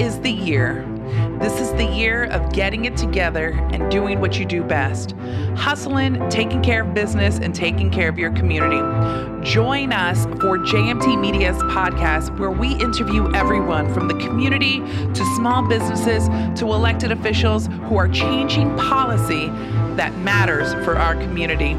is the year. This is the year of getting it together and doing what you do best hustling, taking care of business, and taking care of your community. Join us for JMT Media's podcast, where we interview everyone from the community to small businesses to elected officials who are changing policy that matters for our community.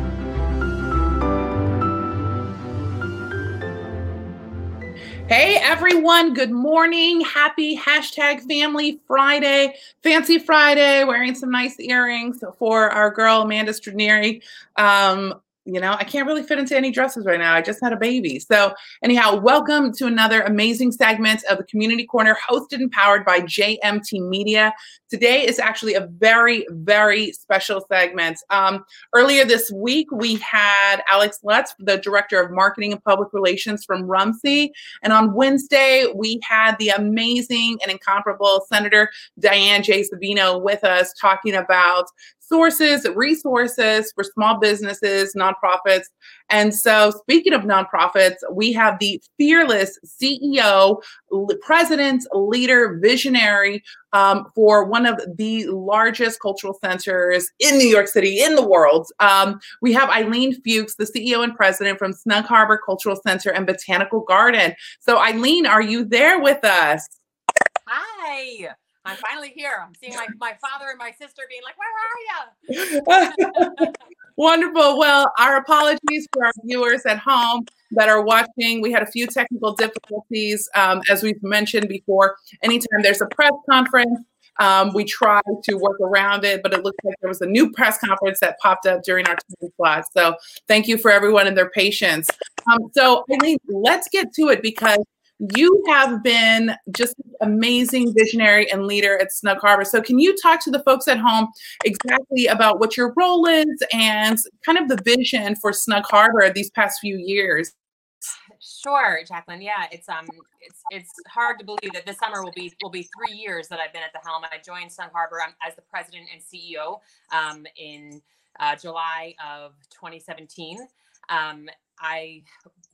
Hey everyone, good morning. Happy hashtag family Friday, fancy Friday, wearing some nice earrings for our girl Amanda Stranieri. Um, you know, I can't really fit into any dresses right now. I just had a baby. So, anyhow, welcome to another amazing segment of the Community Corner, hosted and powered by JMT Media. Today is actually a very, very special segment. Um, earlier this week, we had Alex Lutz, the Director of Marketing and Public Relations from Rumsey. And on Wednesday, we had the amazing and incomparable Senator Diane J. Savino with us talking about sources, resources for small businesses, nonprofits. And so, speaking of nonprofits, we have the fearless CEO, president, leader, visionary um, for one of the largest cultural centers in New York City, in the world. Um, we have Eileen Fuchs, the CEO and president from Snug Harbor Cultural Center and Botanical Garden. So, Eileen, are you there with us? Hi. I'm finally here. I'm seeing my, my father and my sister being like, where are you? Wonderful. Well, our apologies for our viewers at home that are watching. We had a few technical difficulties. Um, as we've mentioned before, anytime there's a press conference, um, we try to work around it, but it looks like there was a new press conference that popped up during our time slot. So thank you for everyone and their patience. Um, so, let's get to it because you have been just amazing visionary and leader at Snug Harbor. So, can you talk to the folks at home exactly about what your role is and kind of the vision for Snug Harbor these past few years? Sure, Jacqueline. Yeah, it's um, it's it's hard to believe that this summer will be will be three years that I've been at the helm. I joined Snug Harbor um, as the president and CEO um, in uh, July of 2017. Um, I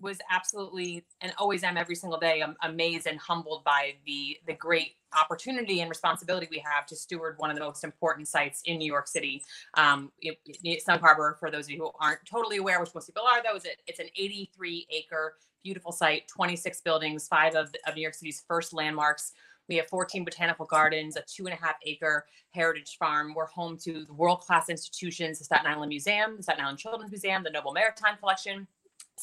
was absolutely and always am every single day I'm amazed and humbled by the the great opportunity and responsibility we have to steward one of the most important sites in New York City. Um, it, it, Snug Harbor, for those of you who aren't totally aware, which most people are, though, is it, it's an 83 acre beautiful site, 26 buildings, five of, of New York City's first landmarks. We have 14 botanical gardens, a two and a half acre heritage farm. We're home to world class institutions, the Staten Island Museum, the Staten Island Children's Museum, the Noble Maritime Collection,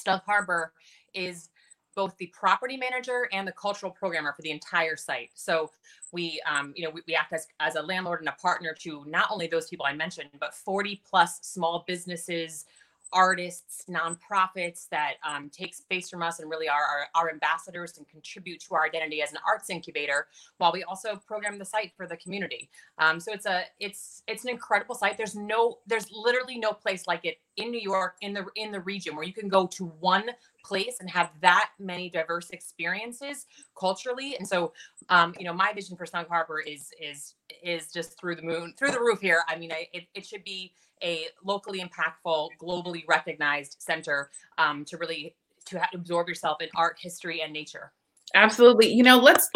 Snug Harbor is both the property manager and the cultural programmer for the entire site. So we, um, you know, we, we, act as, as a landlord and a partner to not only those people I mentioned, but 40 plus small businesses, artists, nonprofits that um, take space from us and really are our, our, ambassadors and contribute to our identity as an arts incubator, while we also program the site for the community. Um, so it's a it's it's an incredible site. There's no there's literally no place like it in New York in the in the region where you can go to one place and have that many diverse experiences culturally. And so, um, you know, my vision for Snug Harbor is is is just through the moon, through the roof here. I mean, I, it, it should be a locally impactful, globally recognized center um, to really to absorb yourself in art, history, and nature. Absolutely. You know, let's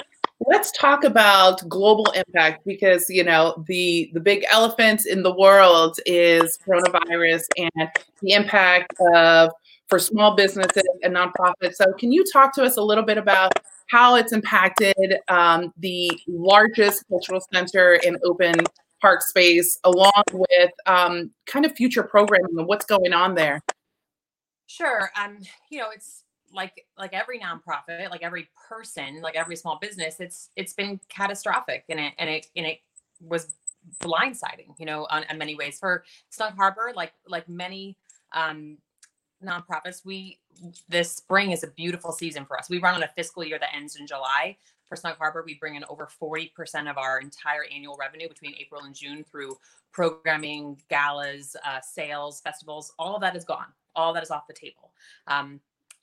let's talk about global impact because you know the the big elephant in the world is coronavirus and the impact of for small businesses and nonprofits. So, can you talk to us a little bit about how it's impacted um, the largest cultural center in open park space, along with um, kind of future programming and what's going on there? Sure. Um, you know, it's like like every nonprofit, like every person, like every small business, it's it's been catastrophic and it and it and it was blindsiding, you know, on, many ways. For Snug Harbor, like like many um, nonprofits, we this spring is a beautiful season for us. We run on a fiscal year that ends in July. For Snug Harbor, we bring in over 40% of our entire annual revenue between April and June through programming, galas, uh, sales, festivals. All of that is gone. All that is off the table. Um,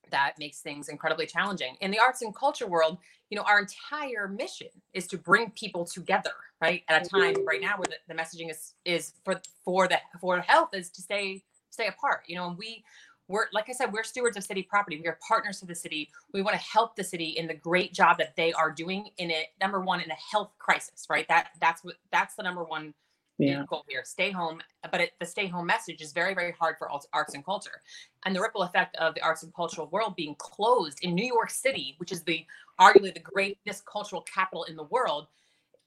that makes things incredibly challenging. In the arts and culture world, you know, our entire mission is to bring people together, right? At a time right now where the, the messaging is is for for the for health is to stay stay apart, you know, and we we're like I said, we're stewards of city property. We are partners to the city. We want to help the city in the great job that they are doing in it. Number one, in a health crisis, right? That that's what that's the number one yeah. goal here. Stay home, but it, the stay home message is very very hard for arts and culture, and the ripple effect of the arts and cultural world being closed in New York City, which is the arguably the greatest cultural capital in the world.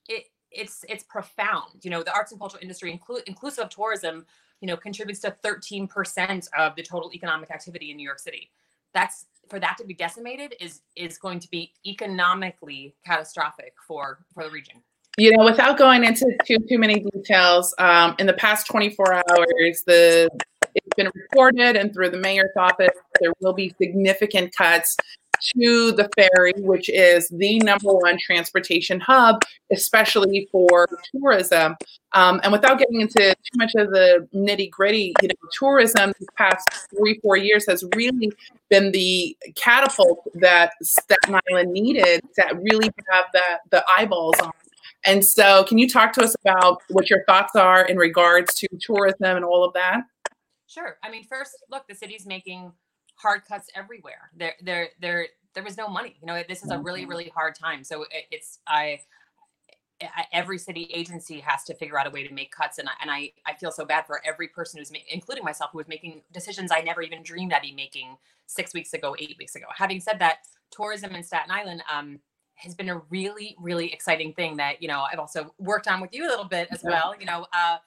It it's it's profound. You know, the arts and cultural industry, inclu- inclusive of tourism, you know, contributes to 13% of the total economic activity in New York City. That's for that to be decimated is is going to be economically catastrophic for for the region. You know, without going into too too many details, um, in the past 24 hours, the it's been reported and through the mayor's office there will be significant cuts to the ferry, which is the number one transportation hub, especially for tourism. Um, and without getting into too much of the nitty gritty, you know, tourism these past three, four years has really been the catapult that Staten Island needed to really have the, the eyeballs on. And so, can you talk to us about what your thoughts are in regards to tourism and all of that? Sure. I mean, first, look, the city's making hard cuts everywhere. There, there, there, there was no money. You know, this is a really, mm-hmm. really hard time. So it, it's I, I, every city agency has to figure out a way to make cuts, and I, and I, I feel so bad for every person who's, ma- including myself, who was making decisions I never even dreamed I'd be making six weeks ago, eight weeks ago. Having said that, tourism in Staten Island. Um, has been a really, really exciting thing that you know I've also worked on with you a little bit as well. You know, uh,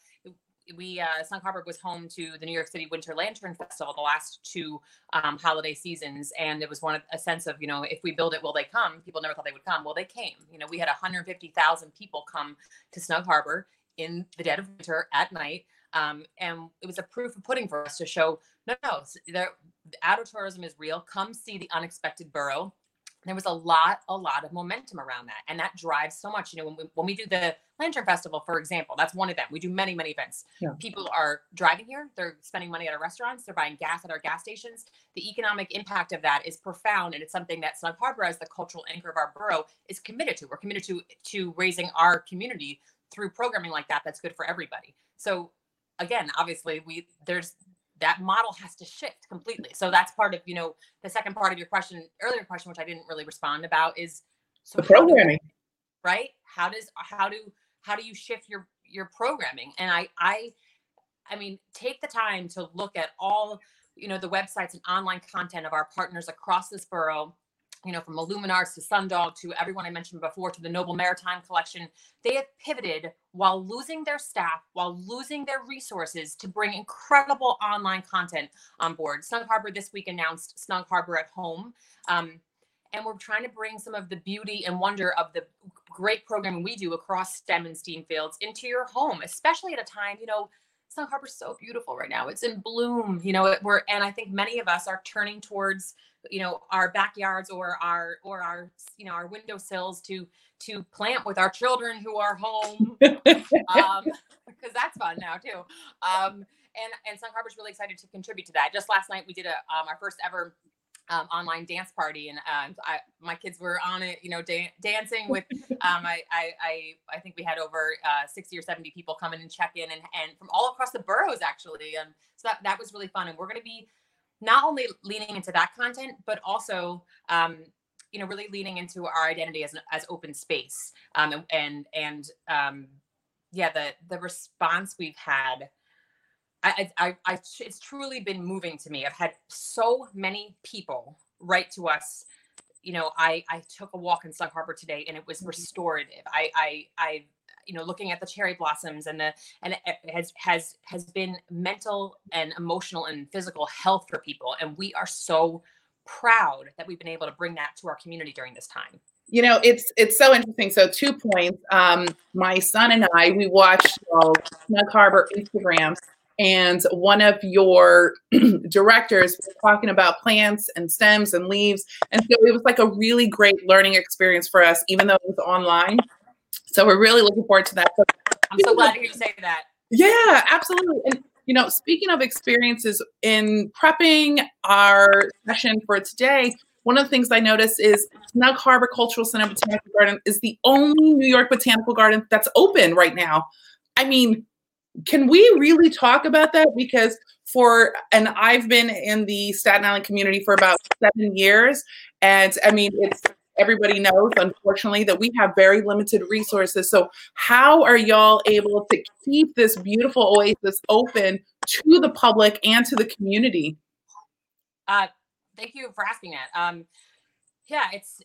we uh, Snug Harbor was home to the New York City Winter Lantern Festival the last two um, holiday seasons, and it was one of a sense of you know if we build it, will they come? People never thought they would come. Well, they came. You know, we had 150,000 people come to Snug Harbor in the dead of winter at night, um, and it was a proof of pudding for us to show no, no, there, outer tourism is real. Come see the unexpected borough there was a lot a lot of momentum around that and that drives so much you know when we, when we do the lantern festival for example that's one event we do many many events. Yeah. people are driving here they're spending money at our restaurants they're buying gas at our gas stations. The economic impact of that is profound and it's something that snug harbor as the cultural anchor of our borough is committed to. We're committed to to raising our community through programming like that that's good for everybody. So again obviously we there's that model has to shift completely. So that's part of, you know, the second part of your question, earlier question, which I didn't really respond about is so the programming, do, right? How does, how do, how do you shift your, your programming? And I, I, I mean, take the time to look at all, you know, the websites and online content of our partners across this borough you know, from Illuminarts to Sundog to everyone I mentioned before to the Noble Maritime Collection, they have pivoted while losing their staff, while losing their resources to bring incredible online content on board. Snug Harbor this week announced Snug Harbor at Home. Um, and we're trying to bring some of the beauty and wonder of the great programming we do across STEM and STEAM fields into your home, especially at a time, you know, Snug Harbor's so beautiful right now. It's in bloom, you know, we're, and I think many of us are turning towards you know our backyards or our or our you know our windowsills to to plant with our children who are home um because that's fun now too um and and Snug Harbor's really excited to contribute to that just last night we did a um, our first ever um, online dance party and um, I, my kids were on it you know da- dancing with um, I, I, I I think we had over uh, 60 or 70 people come in and check in and, and from all across the boroughs actually and so that, that was really fun and we're going to be not only leaning into that content, but also, um, you know, really leaning into our identity as as open space. Um, and and, and um, yeah, the the response we've had, I, I, I, it's truly been moving to me. I've had so many people write to us. You know, I I took a walk in Snug Harbor today, and it was mm-hmm. restorative. I I I you know looking at the cherry blossoms and the and it has has has been mental and emotional and physical health for people and we are so proud that we've been able to bring that to our community during this time you know it's it's so interesting so two points um my son and i we watched uh, snug harbor instagrams and one of your directors was talking about plants and stems and leaves and so it was like a really great learning experience for us even though it was online so we're really looking forward to that. I'm so glad to hear you say that. Yeah, absolutely. And you know, speaking of experiences in prepping our session for today, one of the things I noticed is Snug Harbor Cultural Center Botanical Garden is the only New York botanical garden that's open right now. I mean, can we really talk about that? Because for, and I've been in the Staten Island community for about seven years. And I mean, it's, everybody knows, unfortunately, that we have very limited resources. So, how are y'all able to keep this beautiful oasis open to the public and to the community? Uh, thank you for asking that. Um, yeah, it's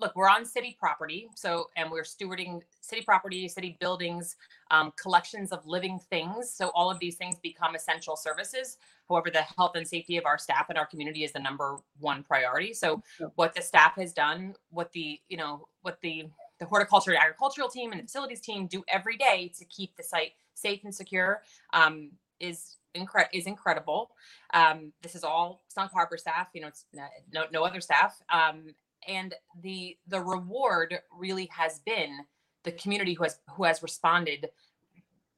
look, we're on city property, so and we're stewarding city property, city buildings, um, collections of living things. So all of these things become essential services. However, the health and safety of our staff and our community is the number one priority. So what the staff has done, what the you know what the the horticulture and agricultural team and the facilities team do every day to keep the site safe and secure um, is incre- is incredible. Um, this is all Snug Harbor staff. You know, it's no no other staff. Um, and the the reward really has been the community who has who has responded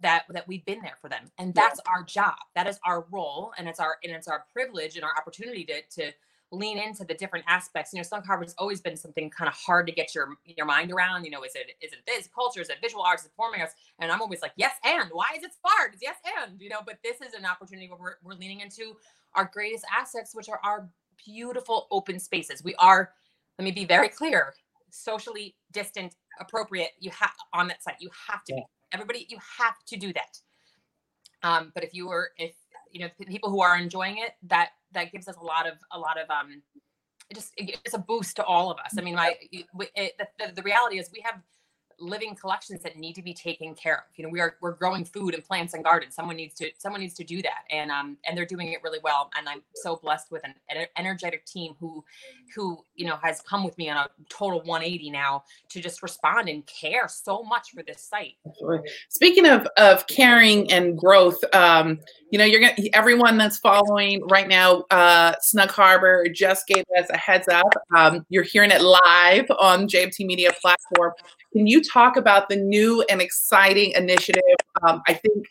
that that we've been there for them. And that's yeah. our job. That is our role and it's our and it's our privilege and our opportunity to to lean into the different aspects. You know Snug Harbor has always been something kind of hard to get your your mind around. You know is it is it this culture? Is it visual arts? Is it performing arts? And i'm always like yes and. Why is it hard? It's yes and you know? But this is an opportunity where we're, we're leaning into our greatest assets which are our beautiful open spaces. We are let me be very clear. Socially distant appropriate you have on that site. You have to yeah. be everybody you have to do that. Um but if you were if you know people who are enjoying it that that gives us a lot of a lot of um it just it's a boost to all of us. I mean my it, the, the reality is we have living collections that need to be taken care of. You know, we are we're growing food and plants and gardens. Someone needs to someone needs to do that, and um and they're doing it really well. And I'm so blessed with an, an energetic team who who you know has come with me on a total 180 now to just respond and care so much for this site. Speaking of of caring and growth, um, you know, you're gonna everyone that's following right now, uh, Snug Harbor just gave us a heads up. Um, you're hearing it live on JMT Media platform. Can you talk about the new and exciting initiative? Um, I think,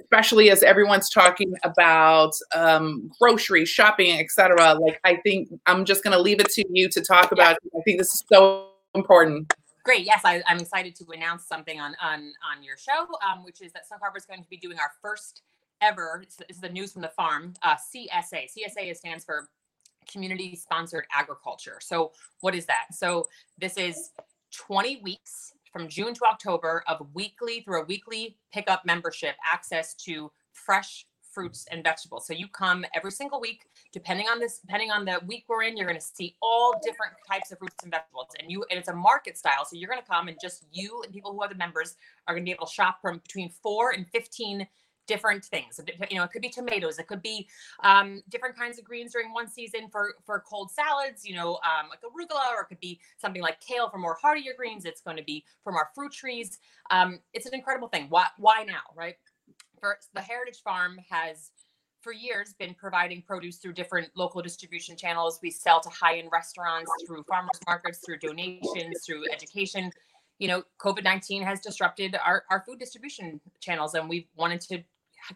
especially as everyone's talking about um, grocery shopping, etc. Like, I think I'm just going to leave it to you to talk about. I think this is so important. Great. Yes, I, am excited to announce something on on on your show, um, which is that Snug Harbor is going to be doing our first ever. This is the news from the farm. Uh, CSA. CSA stands for Community Sponsored Agriculture. So, what is that? So, this is 20 weeks from June to October of weekly through a weekly pickup membership access to fresh fruits and vegetables. So you come every single week, depending on this, depending on the week we're in, you're going to see all different types of fruits and vegetables. And you, and it's a market style. So you're going to come and just you and people who are the members are going to be able to shop from between four and 15 different things. You know, it could be tomatoes, it could be um, different kinds of greens during one season for for cold salads. You know, um, like arugula, or it could be something like kale for more hardier greens. It's going to be from our fruit trees. Um, it's an incredible thing. Why why now, right? The Heritage Farm has for years been providing produce through different local distribution channels. We sell to high-end restaurants through farmers markets, through donations, through education you know, COVID 19 has disrupted our, our food distribution channels, and we've wanted to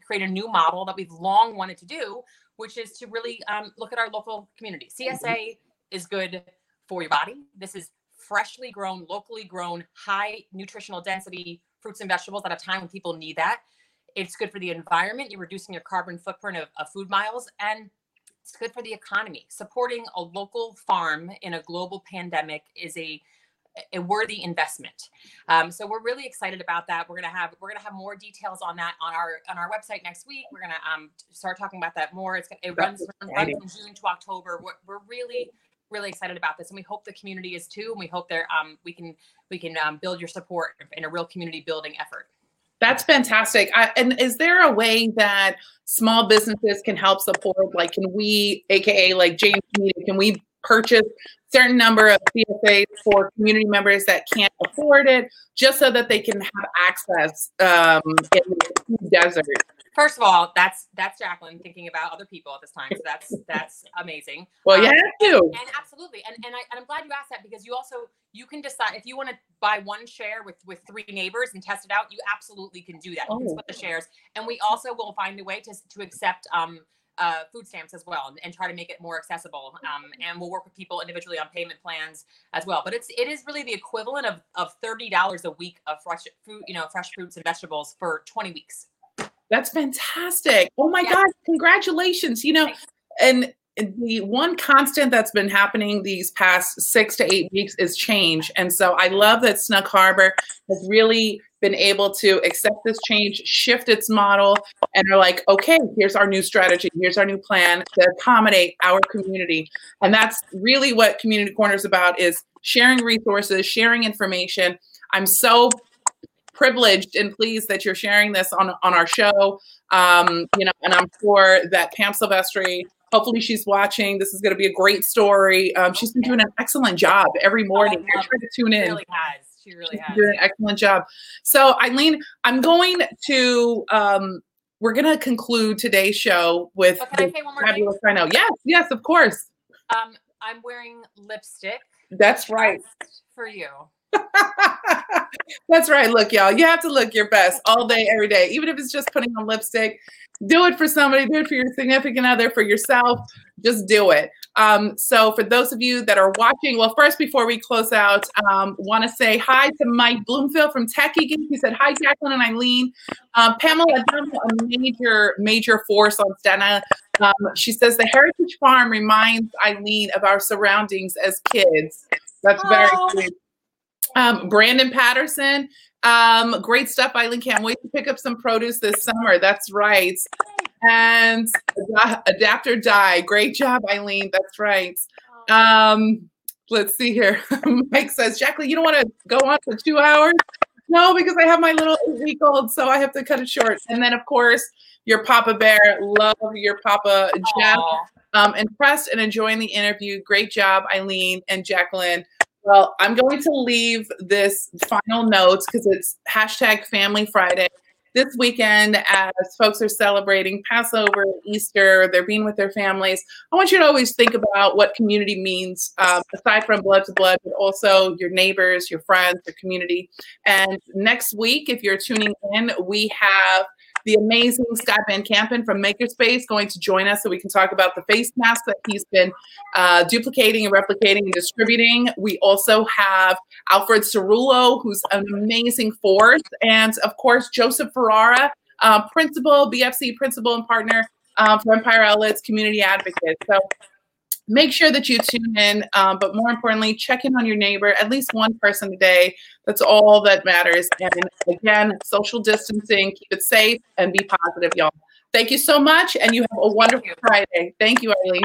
create a new model that we've long wanted to do, which is to really um, look at our local community. CSA mm-hmm. is good for your body. This is freshly grown, locally grown, high nutritional density fruits and vegetables at a time when people need that. It's good for the environment. You're reducing your carbon footprint of, of food miles, and it's good for the economy. Supporting a local farm in a global pandemic is a a worthy investment. Um, so we're really excited about that. We're gonna have we're gonna have more details on that on our on our website next week. We're gonna um, start talking about that more. It's it runs, runs from June to October. We're, we're really really excited about this, and we hope the community is too. And we hope that um, we can we can um, build your support in a real community building effort. That's fantastic. I, and is there a way that small businesses can help support? Like, can we, aka like James can we purchase certain number of CSAs for community members that can't afford it, just so that they can have access um, in the desert. First of all, that's that's Jacqueline thinking about other people at this time. So that's that's amazing. Well, um, you have to. And absolutely. And and, I, and I'm glad you asked that because you also you can decide if you want to buy one share with with three neighbors and test it out. You absolutely can do that. You can oh. split the shares, and we also will find a way to to accept um, uh, food stamps as well and, and, try to make it more accessible. Um, and we'll work with people individually on payment plans as well. But it's it is really the equivalent of of thirty dollars a week of fresh fruit, you know, fresh fruits and vegetables for twenty weeks. That's fantastic. Oh my yeah. God, congratulations. You know, Thanks. and the one constant that's been happening these past six to eight weeks is change. And so I love that Snug Harbor has really been able to accept this change, shift its model, and are like, okay, here's our new strategy, here's our new plan to accommodate our community. And that's really what Community Corner is about is sharing resources, sharing information. I'm so privileged and pleased that you're sharing this on, on our show. Um, you know, and I'm sure that Pam Silvestri Hopefully, she's watching. This is going to be a great story. Um, she's been doing an excellent job every oh, morning. I try to tune in. She really has. She really she's has. Doing an excellent job. So, Eileen, I'm going to. Um, we're going to conclude today's show with. Oh, can I say one more thing? I know. Yes, yes, of course. Um, I'm wearing lipstick. That's right. For you. That's right. Look, y'all, you have to look your best all day, every day, even if it's just putting on lipstick. Do it for somebody, do it for your significant other, for yourself. Just do it. Um, so, for those of you that are watching, well, first, before we close out, um, want to say hi to Mike Bloomfield from Techie Geek. He said, Hi, Jacqueline and Eileen. Um, Pamela, a major, major force on Stena. Um, she says, The Heritage Farm reminds Eileen of our surroundings as kids. That's very oh. sweet. Um, Brandon Patterson, um, great stuff, Eileen. Can't wait to pick up some produce this summer. That's right. And adapt or die. Great job, Eileen. That's right. Um, let's see here. Mike says, Jacqueline, you don't want to go on for two hours? No, because I have my little eight week old, so I have to cut it short. And then, of course, your Papa Bear. Love your Papa Jeff. Um, impressed and enjoying the interview. Great job, Eileen and Jacqueline. Well, I'm going to leave this final note because it's hashtag Family Friday. This weekend, as folks are celebrating Passover, Easter, they're being with their families. I want you to always think about what community means, um, aside from blood to blood, but also your neighbors, your friends, your community. And next week, if you're tuning in, we have the amazing Scott Van Campen from Makerspace going to join us so we can talk about the face mask that he's been uh, duplicating and replicating and distributing. We also have Alfred Cerullo, who's an amazing force, and of course, Joseph Ferrara, uh, principal, BFC principal and partner uh, for Empire Outlets Community Advocate. So make sure that you tune in, um, but more importantly, check in on your neighbor, at least one person a day. That's all that matters. And again, social distancing, keep it safe and be positive, y'all. Thank you so much, and you have a wonderful Friday. Thank you, Eileen.